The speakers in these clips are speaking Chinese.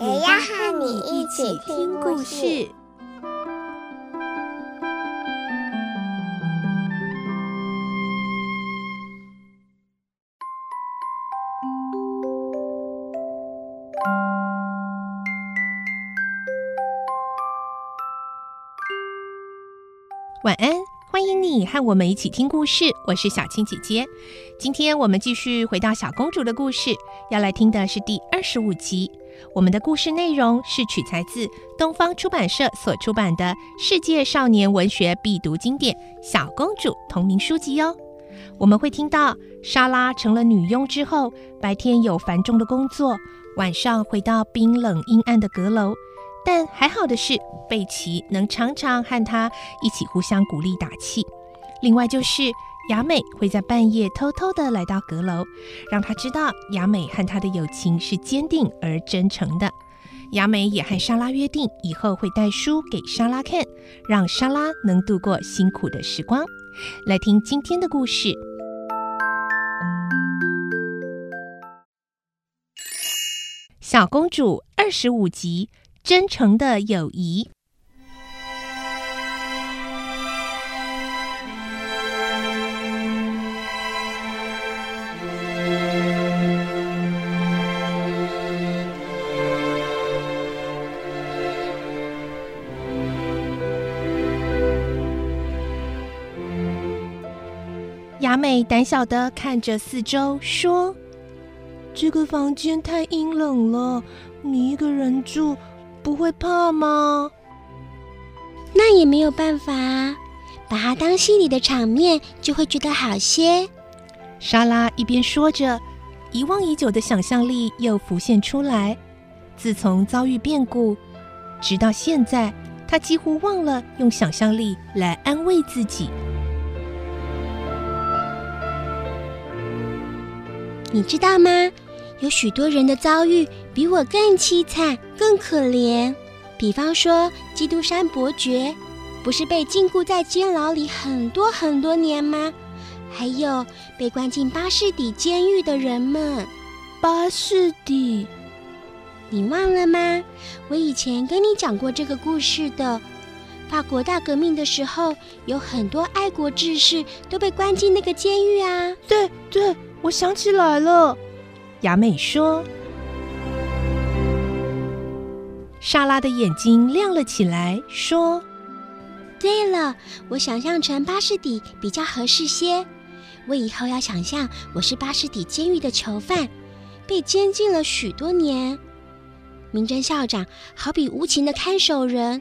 也要和你一起听故事。晚安，欢迎你和我们一起听故事。我是小青姐姐。今天我们继续回到小公主的故事，要来听的是第二十五集。我们的故事内容是取材自东方出版社所出版的《世界少年文学必读经典·小公主》同名书籍哟。我们会听到莎拉成了女佣之后，白天有繁重的工作，晚上回到冰冷阴暗的阁楼。但还好的是，贝奇能常常和她一起互相鼓励打气。另外就是雅美会在半夜偷偷的来到阁楼，让她知道雅美和她的友情是坚定而真诚的。雅美也和莎拉约定，以后会带书给莎拉看，让莎拉能度过辛苦的时光。来听今天的故事，《小公主》二十五集。真诚的友谊。雅美胆小的看着四周，说：“这个房间太阴冷了，你一个人住。”不会怕吗？那也没有办法，把它当戏里的场面，就会觉得好些。莎拉一边说着，遗忘已久的想象力又浮现出来。自从遭遇变故，直到现在，她几乎忘了用想象力来安慰自己。你知道吗？有许多人的遭遇比我更凄惨、更可怜。比方说，基督山伯爵，不是被禁锢在监牢里很多很多年吗？还有被关进巴士底监狱的人们。巴士底，你忘了吗？我以前跟你讲过这个故事的。法国大革命的时候，有很多爱国志士都被关进那个监狱啊。对对，我想起来了。雅美说：“莎拉的眼睛亮了起来，说：‘对了，我想象成巴士底比较合适些。我以后要想象我是巴士底监狱的囚犯，被监禁了许多年。明真校长好比无情的看守人，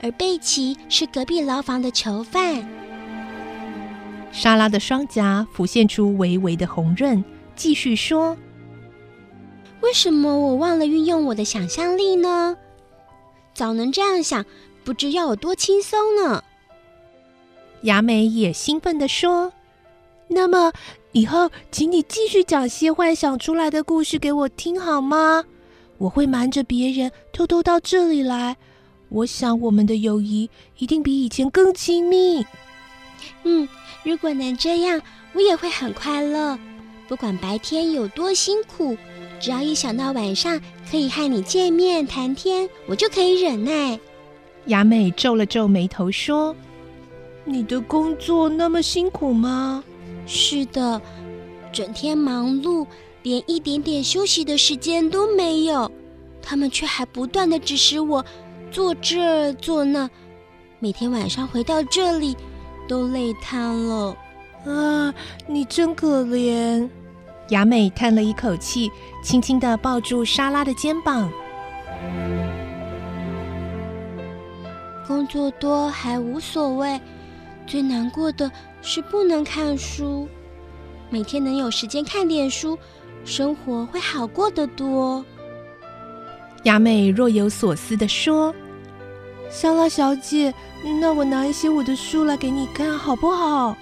而贝奇是隔壁牢房的囚犯。’莎拉的双颊浮现出微微的红润，继续说。”为什么我忘了运用我的想象力呢？早能这样想，不知要有多轻松呢。雅美也兴奋地说：“那么以后，请你继续讲些幻想出来的故事给我听好吗？我会瞒着别人偷偷到这里来。我想我们的友谊一定比以前更亲密。嗯，如果能这样，我也会很快乐。不管白天有多辛苦。”只要一想到晚上可以和你见面谈天，我就可以忍耐。雅美皱了皱眉头说：“你的工作那么辛苦吗？”“是的，整天忙碌，连一点点休息的时间都没有。他们却还不断的指使我做这做那，每天晚上回到这里都累瘫了。”“啊，你真可怜。”雅美叹了一口气，轻轻的抱住莎拉的肩膀。工作多还无所谓，最难过的是不能看书。每天能有时间看点书，生活会好过得多。雅美若有所思的说：“莎拉小姐，那我拿一些我的书来给你看，好不好？”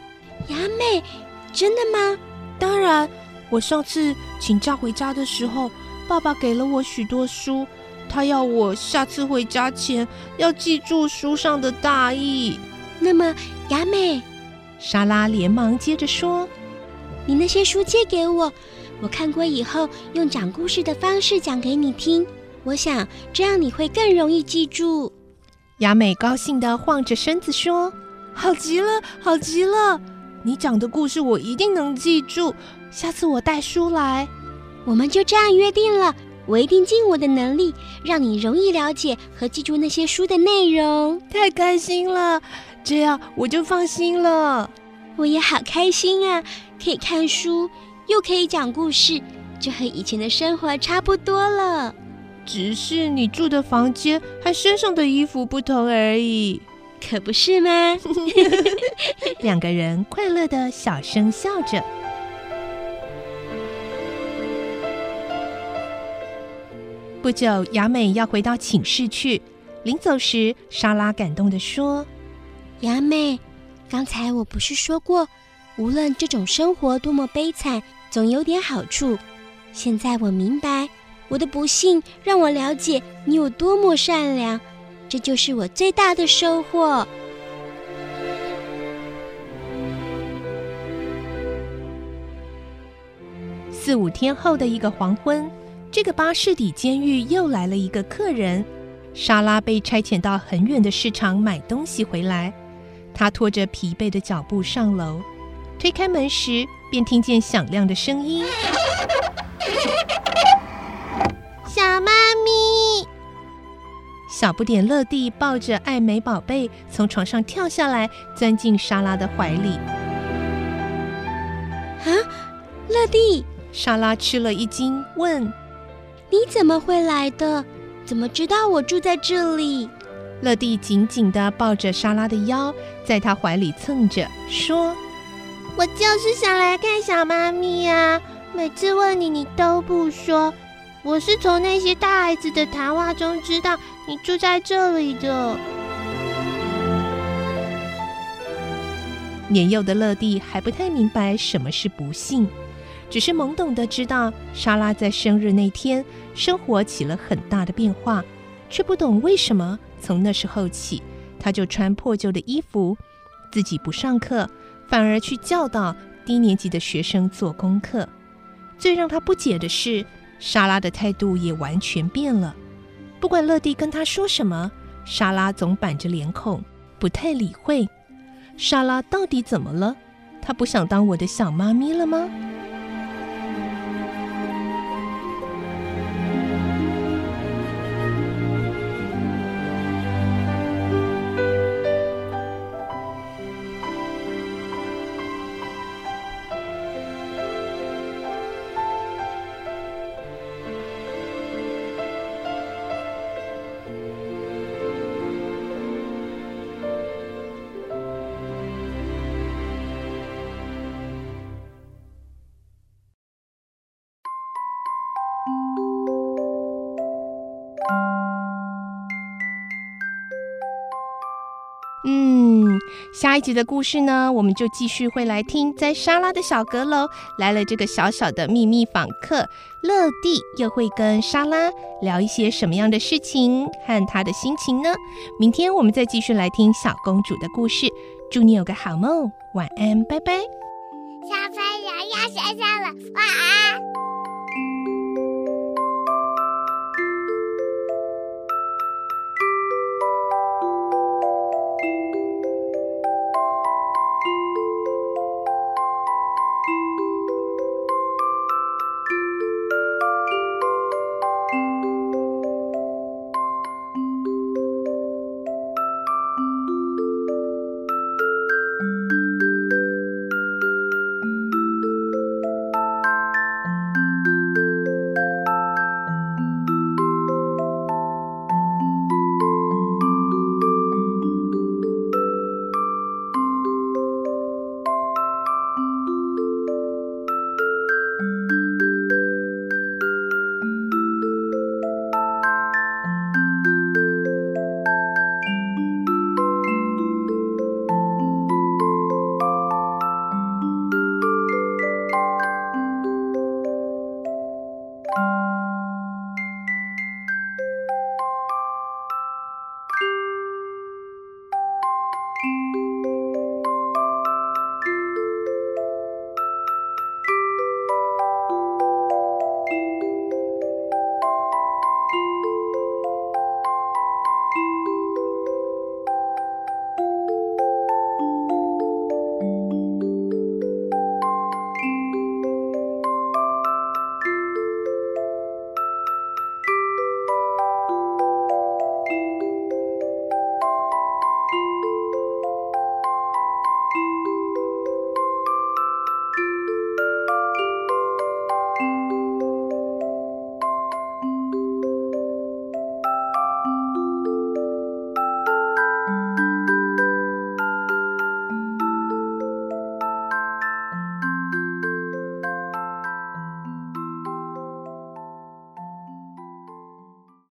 雅美，真的吗？当然，我上次请假回家的时候，爸爸给了我许多书，他要我下次回家前要记住书上的大意。那么，雅美，莎拉连忙接着说：“你那些书借给我，我看过以后，用讲故事的方式讲给你听。”我想这样你会更容易记住。雅美高兴地晃着身子说：“好极了，好极了！你讲的故事我一定能记住。下次我带书来，我们就这样约定了。我一定尽我的能力，让你容易了解和记住那些书的内容。太开心了，这样我就放心了。我也好开心啊，可以看书，又可以讲故事，就和以前的生活差不多了。”只是你住的房间和身上的衣服不同而已，可不是吗？两个人快乐的小声笑着。不久，雅美要回到寝室去，临走时，莎拉感动的说：“雅美，刚才我不是说过，无论这种生活多么悲惨，总有点好处。现在我明白。”我的不幸让我了解你有多么善良，这就是我最大的收获。四五天后的一个黄昏，这个巴士底监狱又来了一个客人。莎拉被差遣到很远的市场买东西回来，她拖着疲惫的脚步上楼，推开门时便听见响亮的声音。小不点乐蒂抱着爱美宝贝从床上跳下来，钻进莎拉的怀里。啊，乐蒂！莎拉吃了一惊，问：“你怎么会来的？怎么知道我住在这里？”乐蒂紧紧地抱着莎拉的腰，在她怀里蹭着，说：“我就是想来看小妈咪呀，每次问你，你都不说。”我是从那些大孩子的谈话中知道你住在这里的。年幼的乐蒂还不太明白什么是不幸，只是懵懂的知道莎拉在生日那天生活起了很大的变化，却不懂为什么从那时候起，她就穿破旧的衣服，自己不上课，反而去教导低年级的学生做功课。最让她不解的是。莎拉的态度也完全变了，不管乐蒂跟她说什么，莎拉总板着脸孔，不太理会。莎拉到底怎么了？她不想当我的小妈咪了吗？嗯，下一集的故事呢，我们就继续会来听，在莎拉的小阁楼来了这个小小的秘密访客，乐蒂又会跟莎拉聊一些什么样的事情和她的心情呢？明天我们再继续来听小公主的故事，祝你有个好梦，晚安，拜拜。小朋友要睡觉了，晚安。Música